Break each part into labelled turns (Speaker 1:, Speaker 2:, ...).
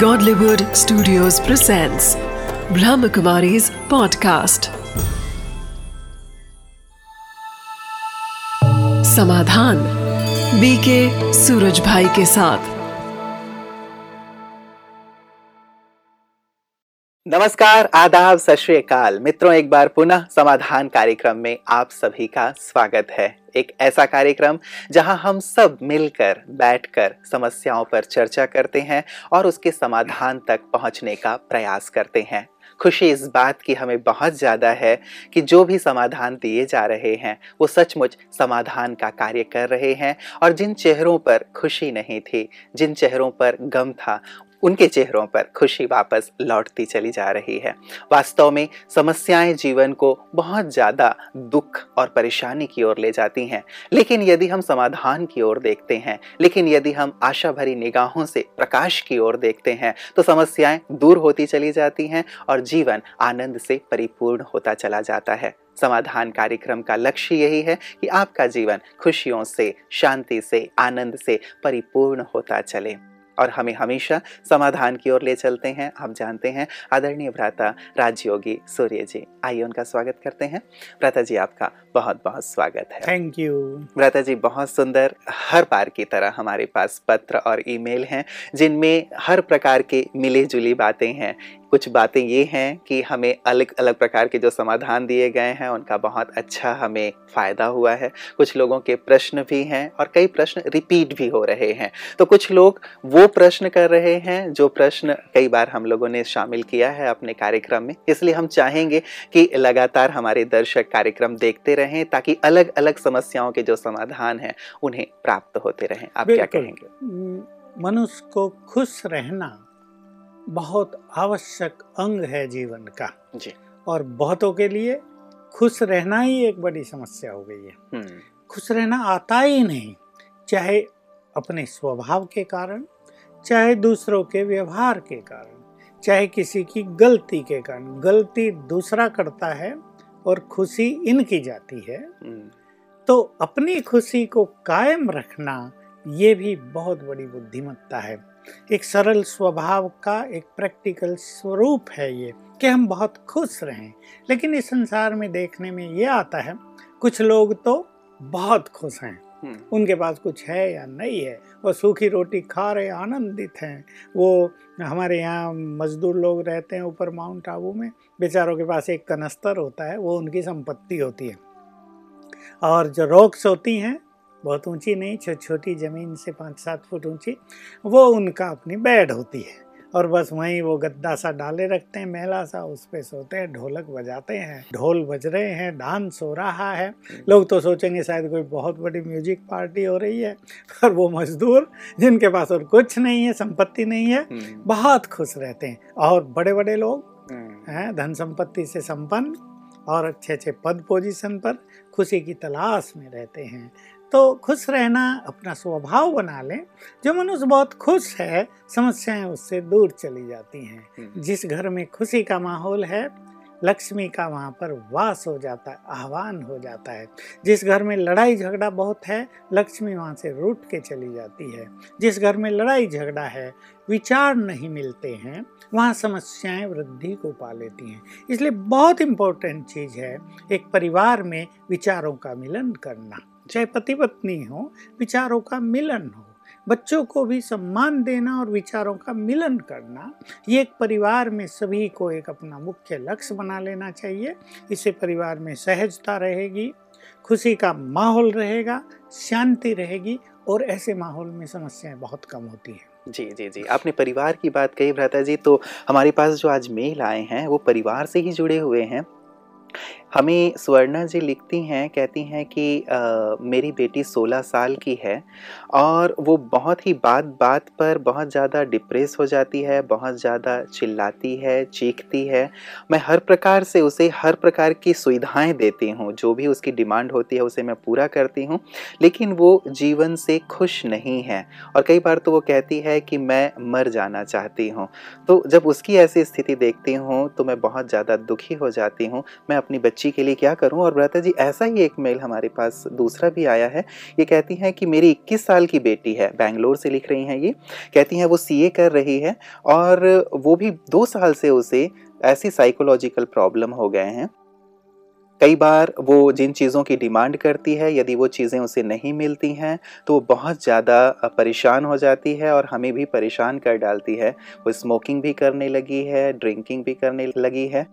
Speaker 1: Godlywood Studios presents Brahmakumari's podcast. समाधान BK Suraj भाई के साथ
Speaker 2: नमस्कार, आदाब, सत मित्रों, एक बार पुनः समाधान कार्यक्रम में आप सभी का स्वागत है। एक ऐसा कार्यक्रम जहाँ हम सब मिलकर, बैठकर समस्याओं पर चर्चा करते हैं और उसके समाधान तक पहुँचने का प्रयास करते हैं। खुशी इस बात की हमें बहुत ज़्यादा है कि जो भी समाधान दिए जा रहे हैं, वो सचमुच समाधान का कार्य कर रहे हैं और जिन चेहरों पर खुशी नहीं थी, जिन चेहरों पर गम था उनके चेहरों पर खुशी वापस लौटती चली जा रही है। वास्तव में समस्याएँ जीवन को बहुत ज़्यादा दुख और परेशानी की ओर ले जाती हैं। लेकिन यदि हम समाधान की ओर देखते हैं, लेकिन यदि हम आशा भरी निगाहों से प्रकाश की ओर देखते हैं तो समस्याएँ दूर होती चली जाती हैं और जीवन आनंद से परिपूर्ण होता चला जाता है। समाधान कार्यक्रम का लक्ष्य यही है कि आपका जीवन खुशियों से, शांति से, आनंद से परिपूर्ण होता चले। और हमें हमेशा समाधान की ओर ले चलते हैं। आप जानते हैं आदरणीय भ्राता राजयोगी सूर्य जी आइए उनका स्वागत करते हैं। भ्राता जी आपका बहुत बहुत स्वागत है।
Speaker 3: थैंक यू
Speaker 2: भ्राता जी बहुत सुंदर हर बार की तरह हमारे पास पत्र और ईमेल हैं जिनमें हर प्रकार के मिले जुली बातें हैं। कुछ बातें ये हैं कि हमें अलग अलग प्रकार के जो समाधान दिए गए हैं उनका बहुत अच्छा हमें फ़ायदा हुआ है। कुछ लोगों के प्रश्न भी हैं और कई प्रश्न रिपीट भी हो रहे हैं। तो कुछ लोग वो प्रश्न कर रहे हैं जो प्रश्न कई बार हम लोगों ने शामिल किया है अपने कार्यक्रम में। इसलिए हम चाहेंगे कि लगातार हमारे दर्शक कार्यक्रम देखते रहें ताकि अलग अलग समस्याओं के जो समाधान हैं उन्हें प्राप्त होते रहें। आप क्या कहेंगे?
Speaker 3: मनुष्य को खुश रहना बहुत आवश्यक अंग है जीवन का।
Speaker 2: जी।
Speaker 3: और बहुतों के लिए खुश रहना ही एक बड़ी समस्या हो गई है।
Speaker 2: हम्म,
Speaker 3: खुश रहना आता ही नहीं चाहे अपने स्वभाव के कारण चाहे दूसरों के व्यवहार के कारण चाहे किसी की गलती के कारण। गलती दूसरा करता है और खुशी इनकी जाती है।
Speaker 2: हम्म,
Speaker 3: तो अपनी खुशी को कायम रखना ये भी बहुत बड़ी बुद्धिमत्ता है। एक सरल स्वभाव का एक प्रैक्टिकल स्वरूप है ये कि हम बहुत खुश रहें। लेकिन इस संसार में देखने में ये आता है कुछ लोग तो बहुत खुश हैं।
Speaker 2: हम्म,
Speaker 3: उनके पास कुछ है या नहीं है? वो सूखी रोटी खा रहे आनंदित हैं। वो हमारे यहाँ मजदूर लोग रहते हैं ऊपर माउंट आबू में बेचारों के पास एक कनस्तर होता है वो उनकी संपत्ति होती है। और जो रॉक्स होती हैं बहुत ऊँची नहीं छोटी छोटी ज़मीन से पाँच सात फुट ऊँची वो उनका अपनी बेड होती है। और बस वहीं वो गद्दा सा डाले रखते हैं मेला सा उस पर सोते हैं ढोलक बजाते हैं ढोल बज रहे हैं डांस हो रहा है। लोग तो सोचेंगे शायद कोई बहुत बड़ी म्यूज़िक पार्टी हो रही है पर वो मजदूर जिनके पास और कुछ नहीं है संपत्ति नहीं है
Speaker 2: हम्म,
Speaker 3: बहुत खुश रहते हैं। और बड़े बड़े लोग
Speaker 2: हम्म,
Speaker 3: हैं धन संपत्ति से संपन्न और अच्छे अच्छे पद पोजीशन पर खुशी की तलाश में रहते हैं। तो खुश रहना अपना स्वभाव बना लें। जो मनुष्य बहुत खुश है समस्याएँ उससे दूर चली जाती हैं।
Speaker 2: हम्म,
Speaker 3: जिस घर में खुशी का माहौल है लक्ष्मी का वहाँ पर वास हो जाता है आह्वान हो जाता है। जिस घर में लड़ाई झगड़ा बहुत है लक्ष्मी वहाँ से रूठ के चली जाती है। जिस घर में लड़ाई झगड़ा है विचार नहीं मिलते हैं वहाँ समस्याएँ वृद्धि को पा लेती हैं। इसलिए बहुत इम्पोर्टेंट चीज़ है एक परिवार में विचारों का मिलन करना। चाहे पति पत्नी हो, विचारों का मिलन हो, बच्चों को भी सम्मान देना और विचारों का मिलन करना, ये एक परिवार में सभी को एक अपना मुख्य लक्ष्य बना लेना चाहिए। इससे परिवार में सहजता रहेगी, खुशी का माहौल रहेगा, शांति रहेगी और ऐसे माहौल में समस्याएँ बहुत कम होती हैं।
Speaker 2: जी जी जी। आपने परिवार की बात कही भ्राता जी तो हमारे पास जो आज मेल आए हैं, वो परिवार से ही जुड़े हुए हैं। हमें स्वर्णा जी लिखती हैं कहती हैं कि अ, मेरी बेटी 16 साल की है और वो बहुत ही बात बात पर बहुत ज़्यादा डिप्रेस हो जाती है बहुत ज़्यादा चिल्लाती है चीखती है। मैं हर प्रकार से उसे हर प्रकार की सुविधाएँ देती हूँ। जो भी उसकी डिमांड होती है उसे मैं पूरा करती हूँ लेकिन वो जीवन से खुश नहीं है और कई बार तो वो कहती है कि मैं मर जाना चाहती हूँ। तो जब उसकी ऐसी स्थिति देखती हूँ तो मैं बहुत ज़्यादा दुखी हो जाती हूँ। मैं अपनी बच्ची बच्ची के लिए क्या करूँ? और भ्राता जी, ऐसा ही एक मेल हमारे पास दूसरा भी आया है। ये कहती हैं कि मेरी 21 साल की बेटी है, बैंगलोर से लिख रही हैं ये। कहती हैं वो सीए कर रही है और वो भी दो साल से उसे ऐसी साइकोलॉजिकल प्रॉब्लम हो गए हैं। कई बार वो जिन चीज़ों की डिमांड करती है, यदि वो चीज़ें उसे नहीं मिलती हैं तो वो बहुत ज़्यादा परेशान हो जाती है और हमें भी परेशान कर डालती है। वो स्मोकिंग भी करने लगी है ड्रिंकिंग भी करने लगी है।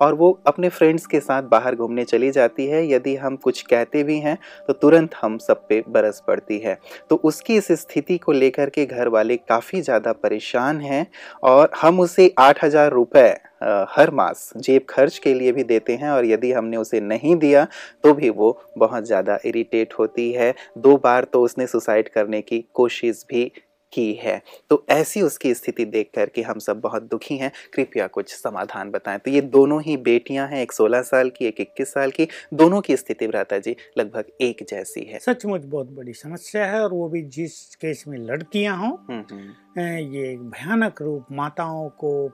Speaker 2: और वो अपने फ्रेंड्स के साथ बाहर घूमने चली जाती है। यदि हम कुछ कहते भी हैं तो तुरंत हम सब पे बरस पड़ती है। तो उसकी इस स्थिति को लेकर के घर वाले काफ़ी ज़्यादा परेशान हैं और हम उसे आठ हज़ार रुपये हर मास जेब खर्च के लिए भी देते हैं और यदि हमने उसे नहीं दिया तो भी वो बहुत ज़्यादा इरिटेट होती है। दो बार तो उसने सुसाइड करने की कोशिश भी की है। तो ऐसी उसकी स्थिति देख कर के हम सब बहुत दुखी हैं। कृपया कुछ समाधान बताएँ। तो ये दोनों ही बेटियाँ हैं एक 16 साल की एक 21 साल की। दोनों की स्थिति भ्राता जी लगभग एक जैसी है।
Speaker 3: सचमुच बहुत बड़ी समस्या है और वो भी जिस केस में लड़कियाँ हों हम्म, हम्म। ये भयानक रूप माताओं को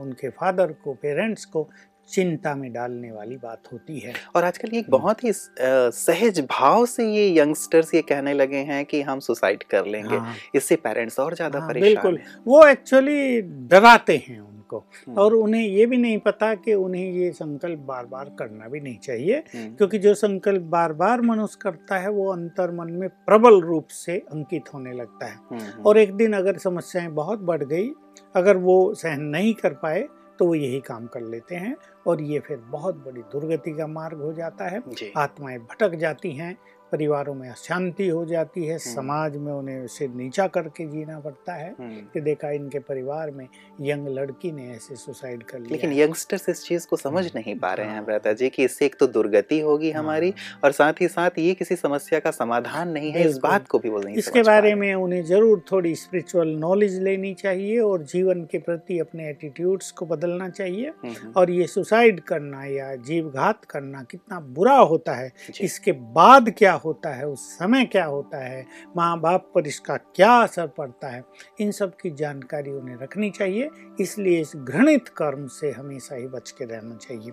Speaker 3: उनके फादर को पेरेंट्स को चिंता में डालने वाली बात होती है
Speaker 2: और आजकल ये एक हम्म। बहुत ही सहज भाव से ये यंगस्टर्स ये कहने लगे हैं कि हम सुसाइड कर लेंगे हाँ। इससे पेरेंट्स और ज़्यादा हाँ, परेशान बिल्कुल
Speaker 3: वो एक्चुअली डराते हैं उनको हम्म। और उन्हें ये भी नहीं पता कि उन्हें ये संकल्प बार बार करना भी नहीं चाहिए हम्म। क्योंकि जो संकल्प बार बार मनुष्य करता है वो अंतर मन में प्रबल रूप से अंकित होने लगता है और एक दिन अगर समस्याएँ बहुत बढ़ गई अगर वो सहन नहीं कर पाए तो वो यही काम कर लेते हैं और ये फिर बहुत बड़ी दुर्गति का मार्ग हो जाता है। आत्माएँ भटक जाती हैं परिवारों में अशांति हो जाती है हम्म। समाज में उन्हें उसे नीचा करके जीना पड़ता है हम्म। कि देखा इनके परिवार में यंग लड़की ने ऐसे सुसाइड कर लिया
Speaker 2: लेकिन यंगस्टर्स इस चीज़ को समझ हम्म। नहीं पा रहे हैं ब्रता जी कि इससे एक तो दुर्गति होगी हमारी हाँ। और साथ ही साथ ये किसी समस्या का समाधान नहीं है इस बात को भी वो नहीं
Speaker 3: इसके बारे में उन्हें ज़रूर थोड़ी स्पिरिचुअल नॉलेज लेनी चाहिए और जीवन के प्रति अपने एटीट्यूड्स को बदलना चाहिए और ये सुसाइड करना या जीव घात करना कितना बुरा होता है इसके बाद क्या होता है उस समय क्या होता है माँ बाप पर इसका क्या असर पड़ता है इन सब की जानकारी उन्हें रखनी चाहिए। इसलिए इस घृणित कर्म से हमेशा ही बच के रहना चाहिए।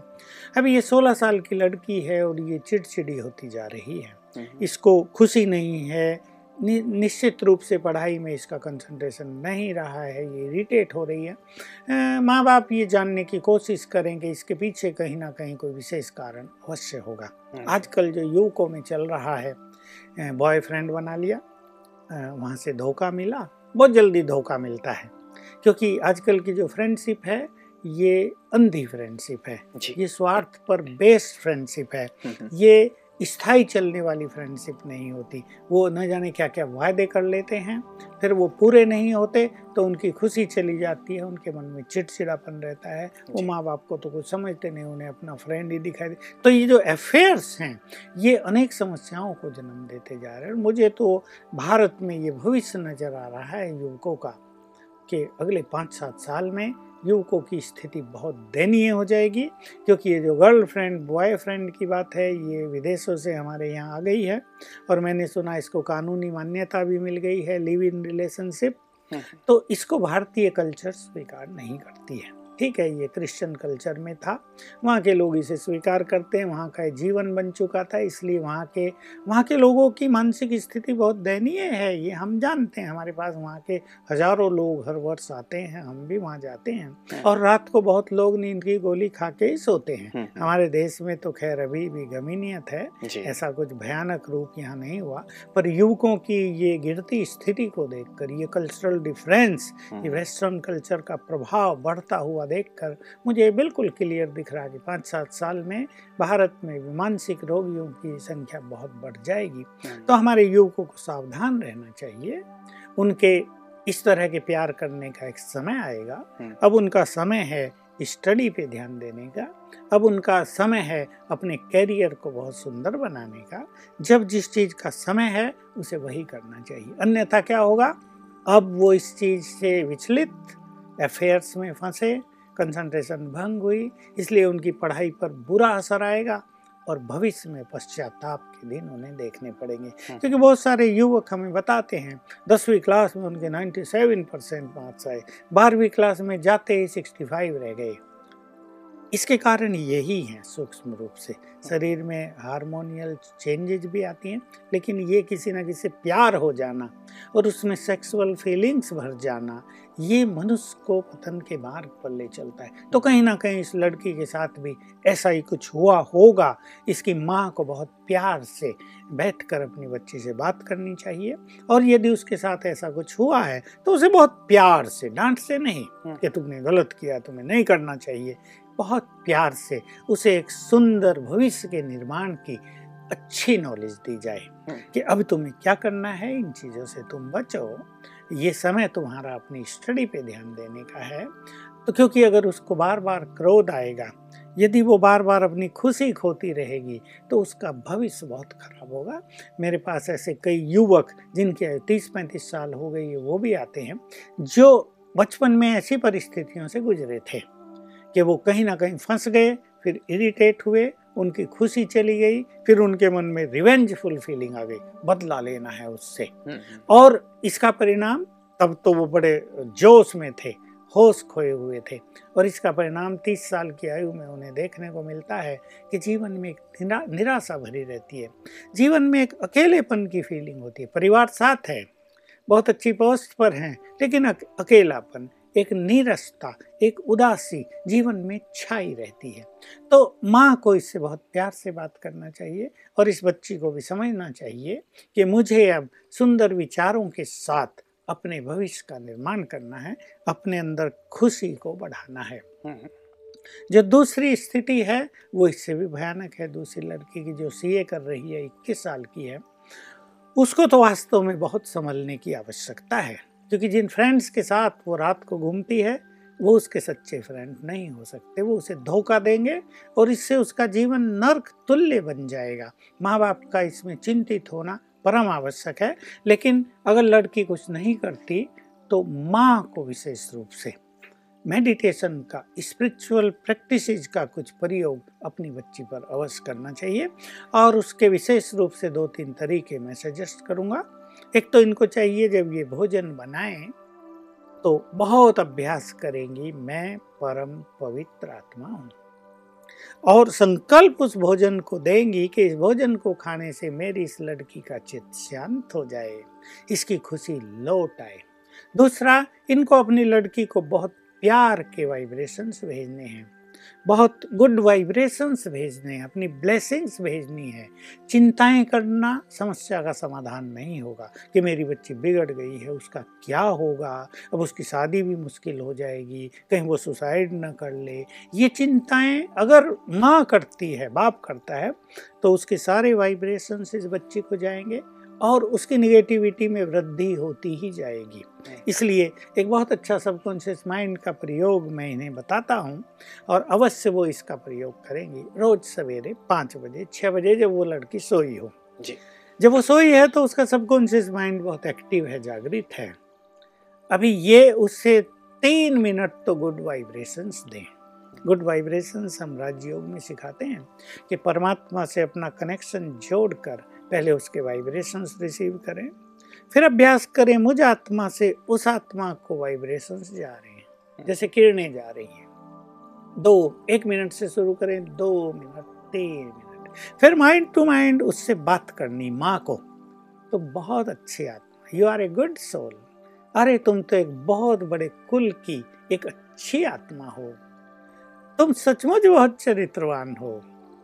Speaker 3: अभी ये सोलह साल की लड़की है और ये चिड़चिड़ी होती जा रही है। हम्म। इसको खुशी नहीं है नि, निश्चित रूप से पढ़ाई में इसका कंसंट्रेशन नहीं रहा है ये इरिटेट हो रही है माँ बाप ये जानने की कोशिश करेंगे इसके पीछे कहीं ना कहीं कोई विशेष कारण अवश्य होगा हम्म। आजकल जो युवकों में चल रहा है बॉयफ्रेंड बना लिया वहाँ से धोखा मिला बहुत जल्दी धोखा मिलता है क्योंकि आजकल की जो फ्रेंडशिप है ये अंधी फ्रेंडशिप है ये स्वार्थ पर बेस्ड फ्रेंडशिप है हम्म, हम्म। ये स्थायी चलने वाली फ्रेंडशिप नहीं होती। वो न जाने क्या क्या वायदे कर लेते हैं। फिर वो पूरे नहीं होते तो उनकी खुशी चली जाती है उनके मन में चिड़चिड़ापन रहता है। वो माँ बाप को तो कुछ समझते नहीं उन्हें अपना फ्रेंड ही दिखाई दे। तो ये जो अफेयर्स हैं ये अनेक समस्याओं को जन्म देते जा रहे हैं। मुझे तो भारत में ये भविष्य नज़र आ रहा है युवकों का कि अगले पाँच सात साल में युवकों की स्थिति बहुत दयनीय हो जाएगी क्योंकि ये जो गर्लफ्रेंड बॉयफ्रेंड की बात है ये विदेशों से हमारे यहाँ आ गई है और मैंने सुना इसको कानूनी मान्यता भी मिल गई है लिव इन रिलेशनशिप। तो इसको भारतीय कल्चर स्वीकार नहीं करती है। ठीक है ये क्रिश्चियन कल्चर में था। वहाँ के लोग इसे स्वीकार करते हैं वहाँ का जीवन बन चुका था इसलिए वहाँ के वहाँ के लोगों की मानसिक स्थिति बहुत दयनीय है ये हम जानते हैं। हमारे पास वहाँ के हज़ारों लोग हर वर्ष आते हैं हम भी वहाँ जाते हैं। हाँ। और रात को बहुत लोग नींद की गोली खा के ही सोते हैं। हम्म, हम्म। हमारे देश में तो खैर अभी भी गमीनियत है ऐसा कुछ भयानक रूप यहाँ नहीं हुआ। पर युवकों की ये गिरती स्थिति को देखकर ये कल्चरल डिफरेंस ये वेस्टर्न कल्चर का प्रभाव बढ़ता हुआ हुआ देखकर मुझे बिल्कुल क्लियर दिख रहा है कि पाँच सात साल में भारत में मानसिक रोगियों की संख्या बहुत बढ़ जाएगी। हम्म। तो हमारे युवकों को सावधान रहना चाहिए। उनके इस तरह के प्यार करने का एक समय आएगा। हम्म। अब उनका समय है स्टडी पे ध्यान देने का। अब उनका समय है अपने कैरियर को बहुत सुंदर बनाने का। जब जिस चीज़ का समय है उसे वही करना चाहिए। अन्यथा क्या होगा? अब वो इस चीज़ से विचलित अफेयर्स में फंसे कंसंट्रेशन भंग हुई इसलिए उनकी पढ़ाई पर बुरा असर आएगा और भविष्य में पश्चाताप के दिन उन्हें देखने पड़ेंगे। हम्म। क्योंकि बहुत सारे युवक हमें बताते हैं दसवीं क्लास में उनके 97 परसेंट मार्क्स आए बारहवीं क्लास में जाते ही 65 रह गए। इसके कारण यही है सूक्ष्म रूप से। शरीर में हार्मोनियल चेंजेज भी आती हैं लेकिन ये किसी न किसी प्यार हो जाना और उसमें सेक्सुअल फीलिंग्स भर जाना ये मनुष्य को पतन के मार्ग पर ले चलता है। तो कहीं ना कहीं इस लड़की के साथ भी ऐसा ही कुछ हुआ होगा। इसकी माँ को बहुत प्यार से बैठकर अपनी बच्ची से बात करनी चाहिए। और यदि उसके साथ ऐसा कुछ हुआ है तो उसे बहुत प्यार से डांट से नहीं कि तुमने गलत किया तुम्हें नहीं करना चाहिए। बहुत प्यार से उसे एक सुंदर भविष्य के निर्माण की अच्छी नॉलेज दी जाए
Speaker 2: हम्म।
Speaker 3: कि अब तुम्हें क्या करना है? इन चीज़ों से तुम बचो। ये समय तुम्हारा अपनी स्टडी पे ध्यान देने का है। तो क्योंकि अगर उसको बार बार क्रोध आएगा, यदि वो बार बार अपनी खुशी खोती रहेगी तो उसका भविष्य बहुत खराब होगा। मेरे पास ऐसे कई युवक, जिनकी तीस पैंतीस साल हो गई है वो भी आते हैं, जो बचपन में ऐसी परिस्थितियों से गुजरे थे, कि वो कहीं ना कहीं फंस गए, फिर इरिटेट हुए उनकी खुशी चली गई फिर उनके मन में रिवेंजफुल फीलिंग आ गई बदला लेना है उससे।
Speaker 2: हम्म,
Speaker 3: और इसका परिणाम तब तो वो बड़े जोश में थे होश खोए हुए थे। और इसका परिणाम तीस साल की आयु में उन्हें देखने को मिलता है कि जीवन में एक निरा, निराशा भरी रहती है। जीवन में एक अकेलेपन की फीलिंग होती है। परिवार साथ है बहुत अच्छी पोस्ट पर हैं लेकिन अक, अकेलापन एक नीरसता एक उदासी जीवन में छाई रहती है। तो माँ को इससे बहुत प्यार से बात करना चाहिए और इस बच्ची को भी समझना चाहिए कि मुझे अब सुंदर विचारों के साथ अपने भविष्य का निर्माण करना है अपने अंदर खुशी को बढ़ाना है।
Speaker 2: हम्म,
Speaker 3: जो दूसरी स्थिति है वो इससे भी भयानक है। दूसरी लड़की की जो सीए कर रही है इक्कीस साल की है उसको तो वास्तव में बहुत संभलने की आवश्यकता है। क्योंकि जिन फ्रेंड्स के साथ वो रात को घूमती है, वो उसके सच्चे फ्रेंड नहीं हो सकते। वो उसे धोखा देंगे और इससे उसका जीवन नर्क तुल्य बन जाएगा। माँ बाप का इसमें चिंतित होना परम आवश्यक है, लेकिन अगर लड़की कुछ नहीं करती तो माँ को विशेष रूप से। मेडिटेशन का स्पिरिचुअल प्रैक्टिसेस का कुछ प्रयोग अपनी बच्ची पर अवश्य करना चाहिए। और उसके विशेष रूप से दो तीन तरीके मैं सजेस्ट करूँगा। एक तो इनको चाहिए जब ये भोजन बनाएँ तो बहुत अभ्यास करेंगी मैं परम पवित्र आत्मा हूँ। और संकल्प उस भोजन को देंगी कि इस भोजन को खाने से मेरी इस लड़की का चित्त शांत हो जाए, इसकी खुशी लौट आए। दूसरा, इनको अपनी लड़की को बहुत प्यार के वाइब्रेशंस भेजने हैं। बहुत गुड वाइब्रेशंस भेजने हैं, अपनी ब्लेसिंग्स भेजनी है। चिंताएँ करना समस्या का समाधान नहीं होगा कि मेरी बच्ची बिगड़ गई है, उसका क्या होगा? अब उसकी शादी भी मुश्किल हो जाएगी, कहीं वो सुसाइड ना कर ले। ये चिंताएँ अगर माँ करती है, बाप करता है तो उसके सारे वाइब्रेशंस इस बच्चे को जाएँगे। और उसकी निगेटिविटी में वृद्धि होती ही जाएगी। इसलिए एक बहुत अच्छा सबकॉन्शियस माइंड का प्रयोग मैं इन्हें बताता हूँ और अवश्य वो इसका प्रयोग करेंगी। रोज सवेरे पाँच बजे छः बजे जब वो लड़की सोई हो।
Speaker 2: जी।
Speaker 3: जब वो सोई है तो उसका सबकॉन्शियस माइंड बहुत एक्टिव है जागृत है। अभी ये उससे तीन मिनट तो गुड वाइब्रेशंस दें। गुड वाइब्रेशंस हम राजयोग में सिखाते हैं कि परमात्मा से अपना कनेक्शन जोड़कर पहले उसके वाइब्रेशंस रिसीव करें, फिर अभ्यास करें, मुझ आत्मा से उस आत्मा को वाइब्रेशंस जा रहे हैं, जैसे किरणें जा रही हैं। दो, एक मिनट से शुरू करें, दो मिनट तीन मिनट फिर माइंड टू माइंड उससे बात करनी, माँ को। तो बहुत अच्छी आत्मा you are a good soul अरे, तुम तो एक बहुत बड़े कुल की एक अच्छी आत्मा हो। तुम सचमुच बहुत चरित्रवान हो।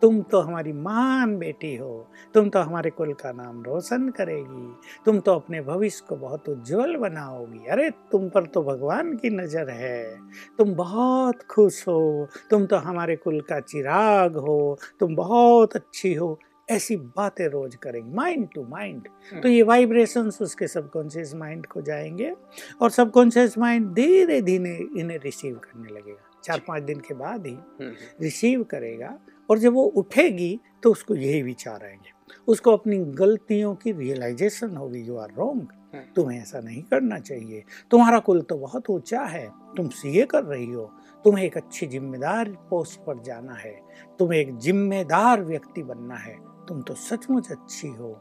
Speaker 3: तुम तो हमारी महान बेटी हो। तुम तो हमारे कुल का नाम रोशन करेगी। तुम तो अपने भविष्य को बहुत उज्जवल बनाओगी। अरे तुम पर तो भगवान की नज़र है। तुम बहुत खुश हो। तुम तो हमारे कुल का चिराग हो। तुम बहुत अच्छी हो। ऐसी बातें रोज करेंगे। माइंड टू माइंड तो ये वाइब्रेशंस उसके सबकॉन्शियस माइंड को जाएँगे और सबकॉन्शियस माइंड धीरे धीरे इन्हें रिसीव करने लगेगा। चार पाँच दिन के बाद ही रिसीव करेगा। और जब वो उठेगी तो उसको यही विचार आएँगे। उसको अपनी गलतियों की रियलाइजेशन होगी यू आर रॉन्ग तुम्हें ऐसा नहीं करना चाहिए। तुम्हारा कुल तो बहुत ऊँचा है। तुम सीए कर रही हो। तुम्हें एक अच्छी जिम्मेदार पोस्ट पर जाना है। तुम्हें एक जिम्मेदार व्यक्ति बनना है। तुम तो सचमुच अच्छी हो।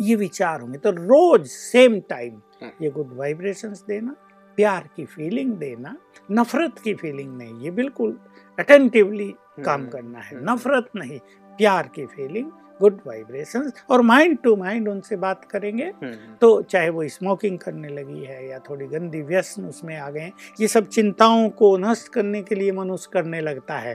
Speaker 3: ये विचार होंगे। तो रोज सेम टाइम ये गुड वाइब्रेशंस देना प्यार की फीलिंग देना नफरत की फीलिंग नहीं ये बिल्कुल अटेंटिवली काम
Speaker 2: हम्म,
Speaker 3: करना है
Speaker 2: हम्म।
Speaker 3: नफरत नहीं प्यार की फीलिंग गुड वाइब्रेशंस और माइंड टू माइंड उनसे बात करेंगे।
Speaker 2: हम्म,
Speaker 3: तो चाहे वो स्मोकिंग करने लगी है या थोड़ी गंदी व्यसन उसमें आ गए हैं, ये सब चिंताओं को नष्ट करने के लिए मनुष्य करने लगता है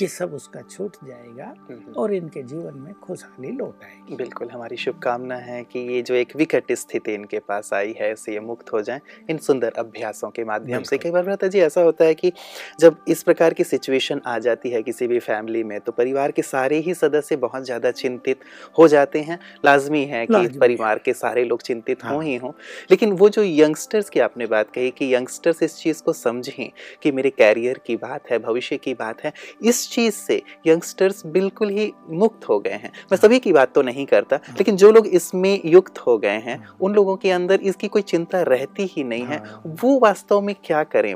Speaker 3: ये सब उसका छूट जाएगा
Speaker 2: हम्म,
Speaker 3: और इनके जीवन में खुशहाली लौट आएगी।
Speaker 2: बिल्कुल हमारी शुभकामना है कि ये जो एक विकट स्थिति इनके पास आई है इससे ये मुक्त हो जाए इन सुंदर अभ्यासों के माध्यम से। कई बार भ्राता जी ऐसा होता है कि जब इस प्रकार की सिचुएशन आ जाती है किसी भी फैमिली में तो परिवार के सारे ही सदस्य बहुत ज़्यादा चिंतित हो जाते हैं लाजमी है कि परिवार के सारे लोग चिंतित हों
Speaker 3: हाँ।
Speaker 2: ही हों लेकिन वो जो यंगस्टर्स की आपने बात कही कि यंगस्टर्स इस चीज़ को समझें कि मेरे कैरियर की बात है भविष्य की बात है इस चीज़ से यंगस्टर्स बिल्कुल ही मुक्त हो गए हैं मैं सभी की बात तो नहीं करता
Speaker 3: हाँ।
Speaker 2: लेकिन जो लोग इसमें युक्त हो गए हैं
Speaker 3: हाँ।
Speaker 2: उन लोगों के अंदर इसकी कोई चिंता रहती ही नहीं है
Speaker 3: हाँ।
Speaker 2: वो वास्तव में क्या करें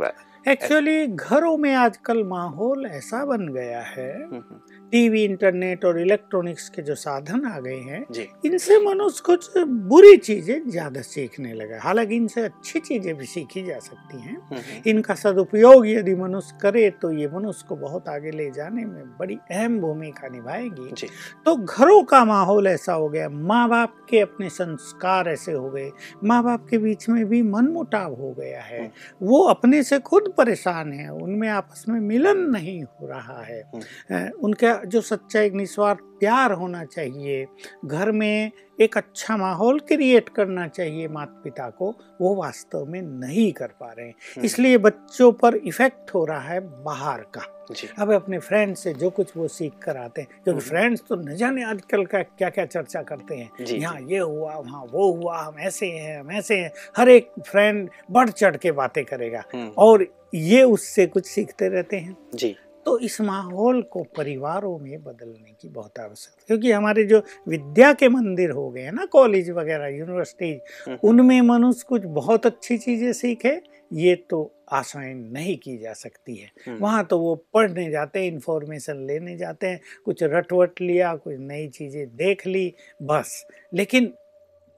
Speaker 3: एक्चुअली घरों में आजकल माहौल ऐसा बन गया है
Speaker 2: हम्म, हम्म,
Speaker 3: टीवी इंटरनेट और इलेक्ट्रॉनिक्स के जो साधन आ गए हैं इनसे मनुष्य कुछ बुरी चीज़ें ज़्यादा सीखने लगा हालाँकि इनसे अच्छी चीज़ें भी सीखी जा सकती हैं।
Speaker 2: हम्म, हम्म,
Speaker 3: इनका सदुपयोग यदि मनुष्य करे तो ये मनुष्य को बहुत आगे ले जाने में बड़ी अहम भूमिका निभाएगी।
Speaker 2: जी।
Speaker 3: तो घरों का माहौल ऐसा हो गया माँ बाप के अपने संस्कार ऐसे हो गए माँ बाप के बीच में भी मन मुटाव हो गया है। वो अपने से खुद परेशान है उनमें आपस में मिलन नहीं हो रहा है। उनका जो सच्चा एक निस्वार्थ प्यार होना चाहिए घर में एक अच्छा माहौल क्रिएट करना चाहिए माता पिता को वो वास्तव में नहीं कर पा रहे हैं।
Speaker 2: हम्म,
Speaker 3: इसलिए बच्चों पर इफ़ेक्ट हो रहा है बाहर का। अब अपने फ्रेंड से जो कुछ वो सीख कर आते हैं क्योंकि
Speaker 2: हम्म।
Speaker 3: फ्रेंड्स तो न जाने आजकल का क्या क्या चर्चा करते हैं। यहाँ ये हुआ वहाँ वो हुआ हम ऐसे हैं हम ऐसे हैं। हर एक फ्रेंड बढ़ चढ़ के बातें करेगा।
Speaker 2: हम्म,
Speaker 3: और ये उससे कुछ सीखते रहते हैं।
Speaker 2: जी।
Speaker 3: तो इस माहौल को परिवारों में बदलने की बहुत आवश्यकता क्योंकि हमारे जो विद्या के मंदिर हो गए हैं ना कॉलेज वगैरह यूनिवर्सिटी
Speaker 2: हम्म,
Speaker 3: उनमें मनुष्य कुछ बहुत अच्छी चीज़ें सीखे ये तो आशाएँ नहीं की जा सकती है।
Speaker 2: हम्म,
Speaker 3: वहाँ तो वो पढ़ने जाते हैं इन्फॉर्मेशन लेने जाते हैं कुछ रटवट लिया कुछ नई चीज़ें देख ली बस। लेकिन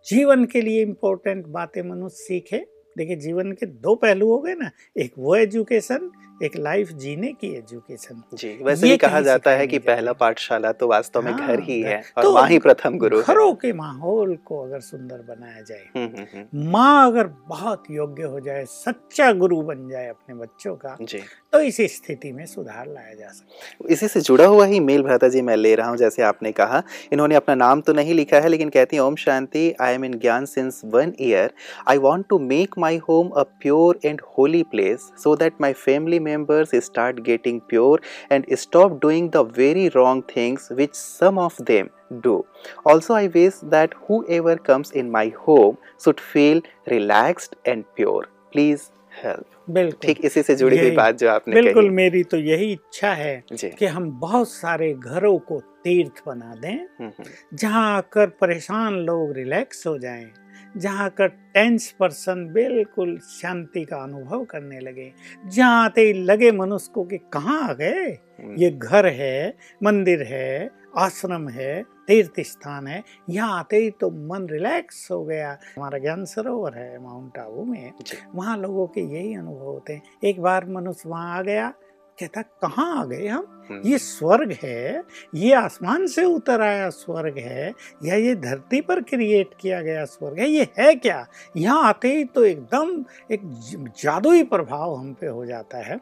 Speaker 3: जीवन के लिए इम्पोर्टेंट बातें मनुष्य सीखे देखिए जीवन के दो पहलू हो गए ना एक वो एजुकेशन एक लाइफ जीने की एजुकेशन
Speaker 2: जी वैसे
Speaker 3: ये
Speaker 2: भी कहा जाता है कि पहला पाठशाला तो वास्तव में
Speaker 3: हाँ,
Speaker 2: घर ही है और
Speaker 3: तो
Speaker 2: माँ ही प्रथम गुरु
Speaker 3: घरों के माहौल को अगर सुंदर बनाया जाए
Speaker 2: हम्म, हम्म, हम्म,
Speaker 3: माँ अगर बहुत योग्य हो जाए सच्चा गुरु बन जाए अपने बच्चों का
Speaker 2: जी।
Speaker 3: तो इस स्थिति में सुधार लाया जा सकता है।
Speaker 2: इसी से जुड़ा हुआ ही मेल भ्राता जी मैं ले रहा हूँ जैसे आपने कहा। इन्होंने अपना नाम तो नहीं लिखा है लेकिन कहती है Om Shanti I am in gyan since one year I want to make my home a pure and holy place so that my family members start getting pure and stop doing the very wrong things which some of them do. Also, I wish that whoever comes in my home should feel relaxed and pure. Please help.
Speaker 3: बिल्कुल
Speaker 2: ठीक इसी से जुड़ी हुई बात जो आपने
Speaker 3: बिल्कुल
Speaker 2: कही
Speaker 3: मेरी तो यही इच्छा है कि हम बहुत सारे घरों को तीर्थ बना दें
Speaker 2: जहाँ हम्म,
Speaker 3: आकर परेशान लोग रिलैक्स हो जाएँ जहाँ आकर टेंस पर्सन बिल्कुल शांति का अनुभव करने लगे। जहाँ आते ही लगे मनुष्य को कि कहाँ आ गए?
Speaker 2: हम्म,
Speaker 3: ये घर है मंदिर है आश्रम है तीर्थ स्थान है। यहाँ आते ही तो मन रिलैक्स हो गया। हमारा ज्ञान सरोवर है माउंट आबू में। वहाँ लोगों के यही अनुभव होते हैं। एक बार मनुष्य वहाँ आ गया कहता कहाँ आ गए हम?
Speaker 2: हम्म,
Speaker 3: ये स्वर्ग है ये आसमान से उतर आया स्वर्ग है या ये धरती पर क्रिएट किया गया स्वर्ग है? ये है क्या? यहाँ आते ही तो एकदम एक जादुई प्रभाव हम पे हो जाता है।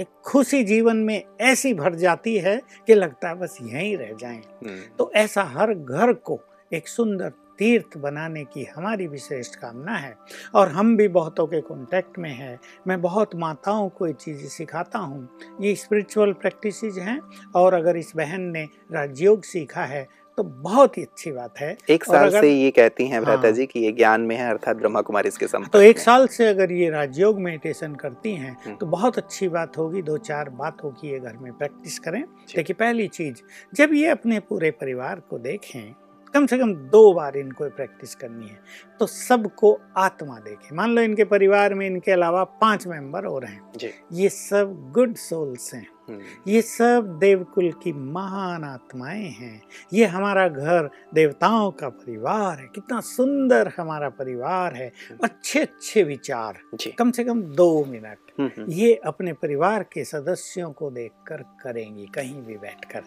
Speaker 3: एक खुशी जीवन में ऐसी भर जाती है कि लगता है बस यहीं रह जाएँ।
Speaker 2: हम्म,
Speaker 3: तो ऐसा हर घर को एक सुंदर तीर्थ बनाने की हमारी विशेष कामना है। और हम भी बहुतों के कांटेक्ट में हैं। मैं बहुत माताओं को ये चीज़ें सिखाता हूँ। ये स्पिरिचुअल प्रैक्टिसेस हैं और अगर इस बहन ने राजयोग सीखा है तो बहुत ही अच्छी बात है।
Speaker 2: एक साल
Speaker 3: अगर-
Speaker 2: से ये कहती हैं भ्राता
Speaker 3: हाँ।
Speaker 2: जी कि ये ज्ञान में है अर्थात ब्रह्मा कुमारी इसके संपर्क
Speaker 3: तो एक। साल से अगर ये राजयोग मेडिटेशन करती हैं
Speaker 2: हम्म।
Speaker 3: तो बहुत अच्छी बात होगी। दो चार बात होगी ये घर में प्रैक्टिस करें। देखिए पहली चीज़ जब ये अपने पूरे परिवार को देखें कम से कम दो बार इनको प्रैक्टिस करनी है। तो सबको आत्मा देखे मान लो इनके परिवार में इनके अलावा पाँच मेंबर और हैं। ये सब गुड सोल्स हैं।
Speaker 2: हम्म,
Speaker 3: ये सब देवकुल की महान आत्माएँ हैं। ये हमारा घर देवताओं का परिवार है। कितना सुंदर हमारा परिवार है। अच्छे अच्छे विचार। कम से कम दो मिनट।
Speaker 2: हम्म, हम्म,
Speaker 3: ये अपने परिवार के सदस्यों को देखकर करेंगी कहीं भी बैठकर।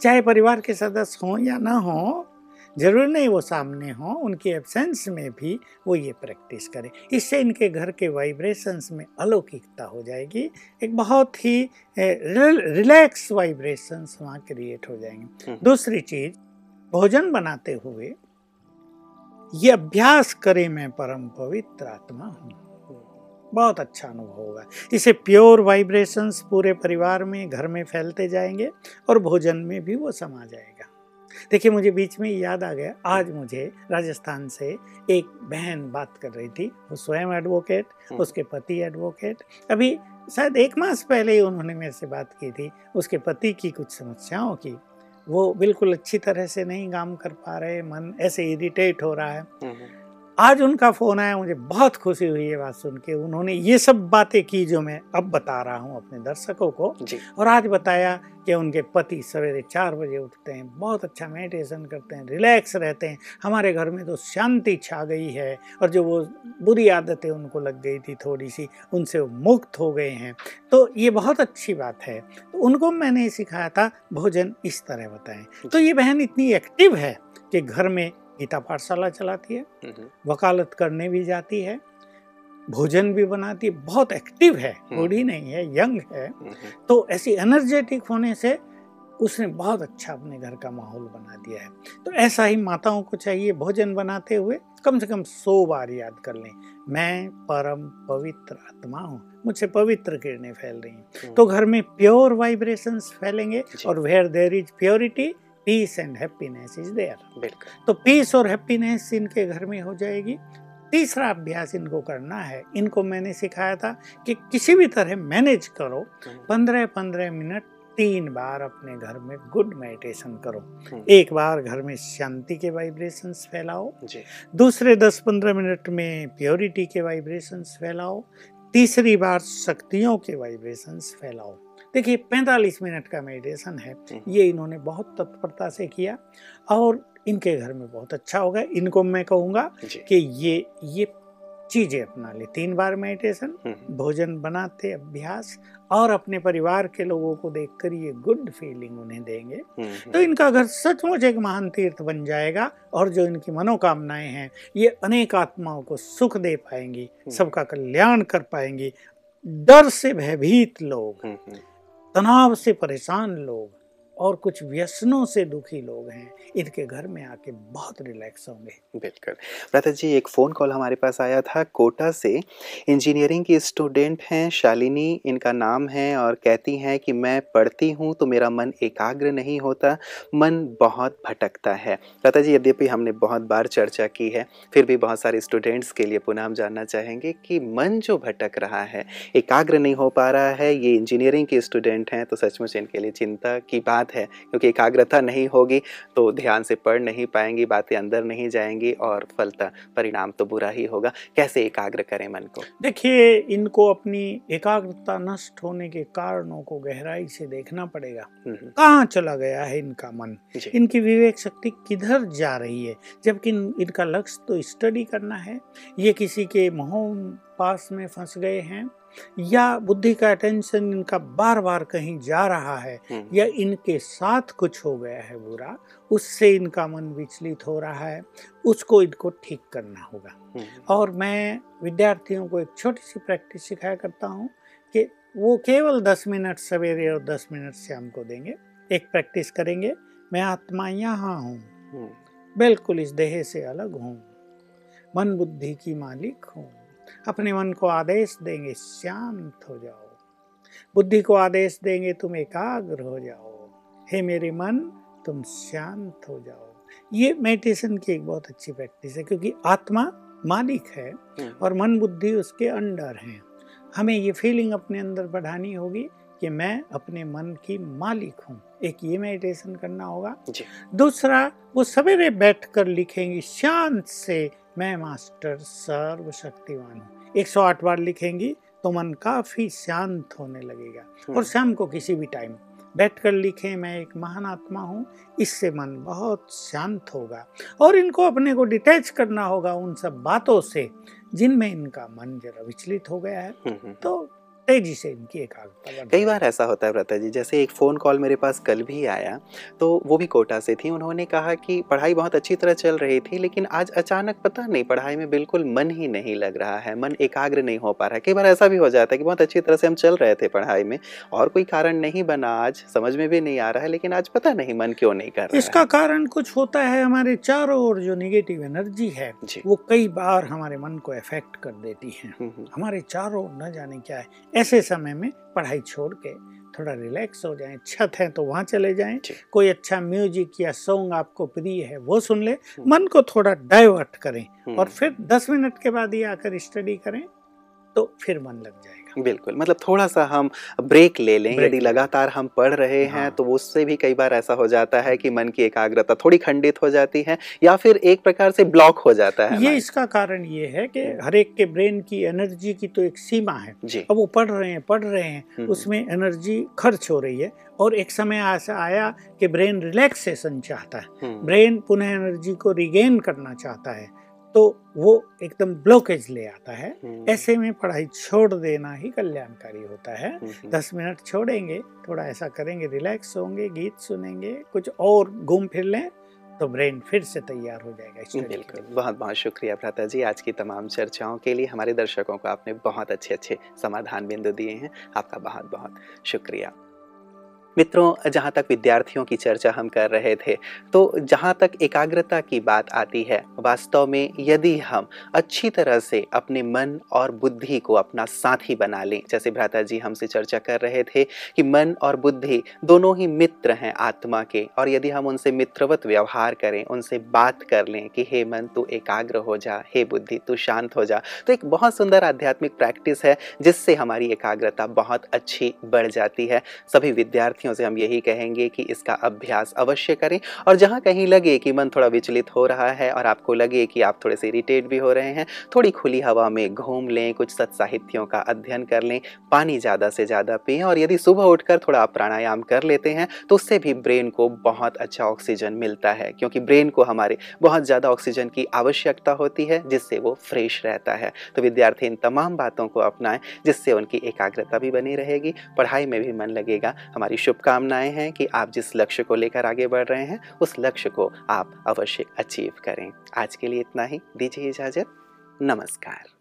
Speaker 3: चाहे परिवार के सदस्य हों या ना हों ज़रूर नहीं वो सामने हों उनकी एब्सेंस में भी वो ये प्रैक्टिस करें। इससे इनके घर के वाइब्रेशंस में अलौकिकता हो जाएगी एक बहुत ही रिलैक्स वाइब्रेशंस वहाँ क्रिएट हो जाएँगे।
Speaker 2: हम्म।
Speaker 3: दूसरी चीज़ भोजन बनाते हुए ये अभ्यास करें मैं परम पवित्र आत्मा हूँ। बहुत अच्छा अनुभव होगा इसे प्योर वाइब्रेशंस पूरे परिवार में घर में फैलते जाएँगे और भोजन में भी वो समा जाएगा। देखिए मुझे बीच में याद आ गया। आज मुझे राजस्थान से एक बहन बात कर रही थी। वो स्वयं एडवोकेट
Speaker 2: हम्म।
Speaker 3: उसके पति एडवोकेट अभी शायद एक मास पहले ही उन्होंने मेरे से बात की थी उसके पति की कुछ समस्याओं की। वो बिल्कुल अच्छी तरह से नहीं काम कर पा रहे मन ऐसे इरिटेट हो रहा है।
Speaker 2: हम्म, हम्म,
Speaker 3: आज उनका फ़ोन आया मुझे बहुत खुशी हुई ये बात सुन के। उन्होंने ये सब बातें की जो मैं अब बता रहा हूँ अपने दर्शकों को।
Speaker 2: जी।
Speaker 3: और आज बताया कि उनके पति सवेरे चार बजे उठते हैं बहुत अच्छा मेडिटेशन करते हैं रिलैक्स रहते हैं। हमारे घर में तो शांति छा गई है और जो वो बुरी आदतें उनको लग गई थी थोड़ी सी उनसे मुक्त हो गए हैं। तो ये बहुत अच्छी बात है। तो उनको मैंने सिखाया था भोजन इस तरह बताएँ। तो ये बहन इतनी एक्टिव है कि घर में गीता पाठशाला चलाती है।
Speaker 2: हम्म,
Speaker 3: वकालत करने भी जाती है। भोजन भी बनाती है। बहुत एक्टिव है
Speaker 2: हम्म।
Speaker 3: बूढ़ी नहीं है यंग है।
Speaker 2: हम्म,
Speaker 3: तो ऐसी एनर्जेटिक होने से उसने बहुत अच्छा अपने घर का माहौल बना दिया है। तो ऐसा ही माताओं को चाहिए भोजन बनाते हुए कम से कम सौ बार याद कर लें। मैं परम पवित्र आत्मा हूँ। मुझसे पवित्र किरणें फैल रही हैं। तो घर में प्योर वाइब्रेशंस फैलेंगे और where there is purity peace and happiness is there
Speaker 2: बिल्कुल।
Speaker 3: तो पीस और हैप्पीनेस इनके घर में हो जाएगी। तीसरा अभ्यास इनको करना है। इनको मैंने सिखाया था कि किसी भी तरह मैनेज करो।
Speaker 2: हम्म,
Speaker 3: पंद्रह पंद्रह मिनट तीन बार अपने घर में गुड मेडिटेशन करो।
Speaker 2: हम्म,
Speaker 3: एक बार घर में शांति के वाइब्रेशंस फैलाओ। दूसरे दस पंद्रह मिनट में प्योरिटी के वाइब्रेशंस फैलाओ। तीसरी बार शक्तियों के वाइब्रेशंस फैलाओ। देखिए 45 मिनट का मेडिटेशन है।
Speaker 2: हम्म।
Speaker 3: ये इन्होंने बहुत तत्परता से किया और इनके घर में बहुत अच्छा होगा। इनको मैं कहूँगा कि ये ये चीज़ें अपना ले। तीन बार मेडिटेशन
Speaker 2: हम्म,
Speaker 3: भोजन बनाते अभ्यास और अपने परिवार के लोगों को देखकर ये गुड फीलिंग उन्हें देंगे।
Speaker 2: हम्म,
Speaker 3: तो इनका घर सचमुच एक महान तीर्थ बन जाएगा और जो इनकी मनोकामनाएँ हैं ये अनेक आत्माओं को सुख दे पाएँगी सबका कल्याण कर पाएँगी। डर से भयभीत लोग।
Speaker 2: हम्म, हम्म,
Speaker 3: तनाव से परेशान लोग। और कुछ व्यसनों से दुखी लोग हैं। इनके घर में आके बहुत रिलैक्स होंगे।
Speaker 2: बिल्कुल। भ्राता जी, एक फ़ोन कॉल हमारे पास आया था कोटा से। इंजीनियरिंग की स्टूडेंट हैं, शालिनी, इनका नाम है और कहती हैं कि मैं पढ़ती हूँ तो मेरा मन एकाग्र नहीं होता, मन बहुत भटकता है। भ्राता जी, यद्यपि हमने बहुत बार चर्चा की है, फिर भी बहुत सारे स्टूडेंट्स के लिए पुनः हम जानना चाहेंगे कि मन जो भटक रहा है, एकाग्र नहीं हो पा रहा है, ये इंजीनियरिंग के स्टूडेंट हैं तो सचमुच इनके लिए चिंता की बात है क्योंकि एकाग्रता नहीं होगी तो ध्यान से पढ़ नहीं पाएँगी बातें अंदर नहीं जाएँगी और फलता परिणाम तो बुरा ही होगा। कैसे एकाग्र करें मन को?
Speaker 3: देखिए इनको अपनी एकाग्रता नष्ट होने के कारणों को गहराई से देखना पड़ेगा।
Speaker 2: हम्म,
Speaker 3: कहाँ चला गया है इनका मन? इनकी विवेक शक्ति किधर जा रही है? जबकि इनका लक्ष्य तो स्टडी करना है। ये किसी के मोह पास में फंस गए हैं। या बुद्धि का अटेंशन इनका बार बार कहीं जा रहा है
Speaker 2: हम्म,
Speaker 3: या इनके साथ कुछ हो गया है बुरा उससे इनका मन विचलित हो रहा है उसको इनको ठीक करना होगा।
Speaker 2: हम्म,
Speaker 3: और मैं विद्यार्थियों को एक छोटी सी प्रैक्टिस सिखाया करता हूँ कि वो केवल दस मिनट सवेरे और दस मिनट शाम को देंगे एक प्रैक्टिस करेंगे मैं आत्मा यहाँ हूँ।
Speaker 2: हम्म,
Speaker 3: बिल्कुल इस देह से अलग हूँ। मन बुद्धि की मालिक हूँ। अपने मन को आदेश देंगे शांत हो जाओ। बुद्धि को आदेश देंगे तुम एकाग्र हो जाओ। हे मेरे मन तुम शांत हो जाओ। ये मेडिटेशन की एक बहुत अच्छी प्रैक्टिस है क्योंकि आत्मा मालिक है
Speaker 2: हम्म,
Speaker 3: और मन बुद्धि उसके अंडर हैं। हमें ये फीलिंग अपने अंदर बढ़ानी होगी कि मैं अपने मन की मालिक हूँ। एक ये मेडिटेशन करना होगा। दूसरा वो सवेरे बैठ कर लिखेंगी शांत से मैं मास्टर सर्वशक्तिवान हूँ। 108 बार लिखेंगी तो मन काफ़ी शांत होने लगेगा
Speaker 2: हम्म।
Speaker 3: और शाम को किसी भी टाइम बैठ कर लिखें मैं एक महान आत्मा हूँ इससे मन बहुत शांत होगा और इनको अपने को डिटैच करना होगा उन सब बातों से जिनमें इनका मन जरा विचलित हो गया है
Speaker 2: हम्म, हम्म।
Speaker 3: तो तेज़ी से इनकी एकाग्रता
Speaker 2: कई बार ऐसा होता है व्रता जी जैसे एक फ़ोन कॉल मेरे पास कल भी आया तो वो भी कोटा से थी उन्होंने कहा कि पढ़ाई बहुत अच्छी तरह चल रही थी लेकिन आज अचानक पता नहीं पढ़ाई में बिल्कुल मन ही नहीं लग रहा है मन एकाग्र नहीं हो पा रहा है। कई बार ऐसा भी हो जाता है कि बहुत अच्छी तरह से हम चल रहे थे पढ़ाई में और कोई कारण नहीं बना आज समझ में भी नहीं आ रहा है लेकिन आज पता नहीं मन क्यों नहीं कर रहा
Speaker 3: इसका कारण कुछ होता है हमारे चारों ओर जो निगेटिव एनर्जी है वो कई बार हमारे मन को अफेक्ट कर देती है।
Speaker 2: हम्म, हम्म,
Speaker 3: हमारे चारों न जाने क्या है। ऐसे समय में पढ़ाई छोड़ के थोड़ा रिलैक्स हो जाएँ छत है तो वहाँ चले जाएँ। कोई अच्छा म्यूज़िक या सॉन्ग आपको प्रिय है वो सुन ले मन को थोड़ा डाइवर्ट करें
Speaker 2: हम्म,
Speaker 3: और फिर 10 मिनट के बाद ही आकर स्टडी करें तो फिर मन लग जाएगा।
Speaker 2: बिल्कुल मतलब थोड़ा सा हम ब्रेक ले लें यदि लगातार हम पढ़ रहे हाँ।
Speaker 3: हैं।
Speaker 2: तो उससे भी कई बार ऐसा हो जाता है कि मन की एकाग्रता थोड़ी खंडित हो जाती है या फिर एक प्रकार से ब्लॉक हो जाता है
Speaker 3: ये इसका कारण ये है कि
Speaker 2: हम्म।
Speaker 3: हर एक के ब्रेन की एनर्जी की तो एक सीमा है।
Speaker 2: जी।
Speaker 3: अब वो पढ़ रहे हैं पढ़ रहे हैं
Speaker 2: हम्म,
Speaker 3: उसमें एनर्जी खर्च हो रही है और एक समय ऐसा आया कि ब्रेन रिलैक्सेशन चाहता है।
Speaker 2: हम्म,
Speaker 3: ब्रेन पुनः एनर्जी को रिगेन करना चाहता है। तो वो एकदम ब्लॉकेज ले आता है।
Speaker 2: हम्म,
Speaker 3: ऐसे में पढ़ाई छोड़ देना ही कल्याणकारी होता है।
Speaker 2: हम्म, हम्म,
Speaker 3: दस मिनट छोड़ेंगे थोड़ा ऐसा करेंगे रिलैक्स होंगे गीत सुनेंगे कुछ और घूम फिर लें तो ब्रेन फिर से तैयार हो जाएगा
Speaker 2: बिल्कुल बहुत बहुत शुक्रिया भ्राता जी आज की तमाम चर्चाओं के लिए हमारे दर्शकों को आपने बहुत अच्छे अच्छे समाधान बिंदु दिए हैं आपका बहुत बहुत शुक्रिया। मित्रों, जहाँ तक विद्यार्थियों की चर्चा हम कर रहे थे तो जहाँ तक एकाग्रता की बात आती है, वास्तव में यदि हम अच्छी तरह से अपने मन और बुद्धि को अपना साथी बना लें, जैसे भ्राता जी हमसे चर्चा कर रहे थे कि मन और बुद्धि दोनों ही मित्र हैं आत्मा के, और यदि हम उनसे मित्रवत व्यवहार करें, उनसे बात कर लें कि, हे मन, तू एकाग्र हो जा, हे बुद्धि, तू शांत हो जा। तो एक बहुत सुंदर आध्यात्मिक प्रैक्टिस है, जिससे हमारी एकाग्रता बहुत अच्छी बढ़ जाती है। सभी विद्यार्थियों से हम यही कहेंगे कि इसका अभ्यास अवश्य करें। और जहाँ कहीं लगे कि मन थोड़ा विचलित हो रहा है और आपको लगे कि आप थोड़े से इरिटेट भी हो रहे हैं, थोड़ी खुली हवा में घूम लें, कुछ सत्साहित्यों का अध्ययन कर लें, पानी ज़्यादा से ज़्यादा पिएँ और यदि सुबह उठकर थोड़ा आप प्राणायाम कर लेते हैं तो उससे भी ब्रेन को बहुत अच्छा ऑक्सीजन मिलता है, क्योंकि ब्रेन को हमारे बहुत ज़्यादा ऑक्सीजन की आवश्यकता होती है, जिससे वो फ्रेश रहता है। तो विद्यार्थी, इन तमाम बातों को अपनाएँ, जिससे उनकी एकाग्रता भी बनी रहेगी, पढ़ाई में भी मन लगेगा, हमारी शुभकामनाएँ हैं कि आप जिस लक्ष्य को लेकर आगे बढ़ रहे हैं, उस लक्ष्य को आप अवश्य अचीव करें। आज के लिए इतना ही। दीजिए इजाज़त। नमस्कार।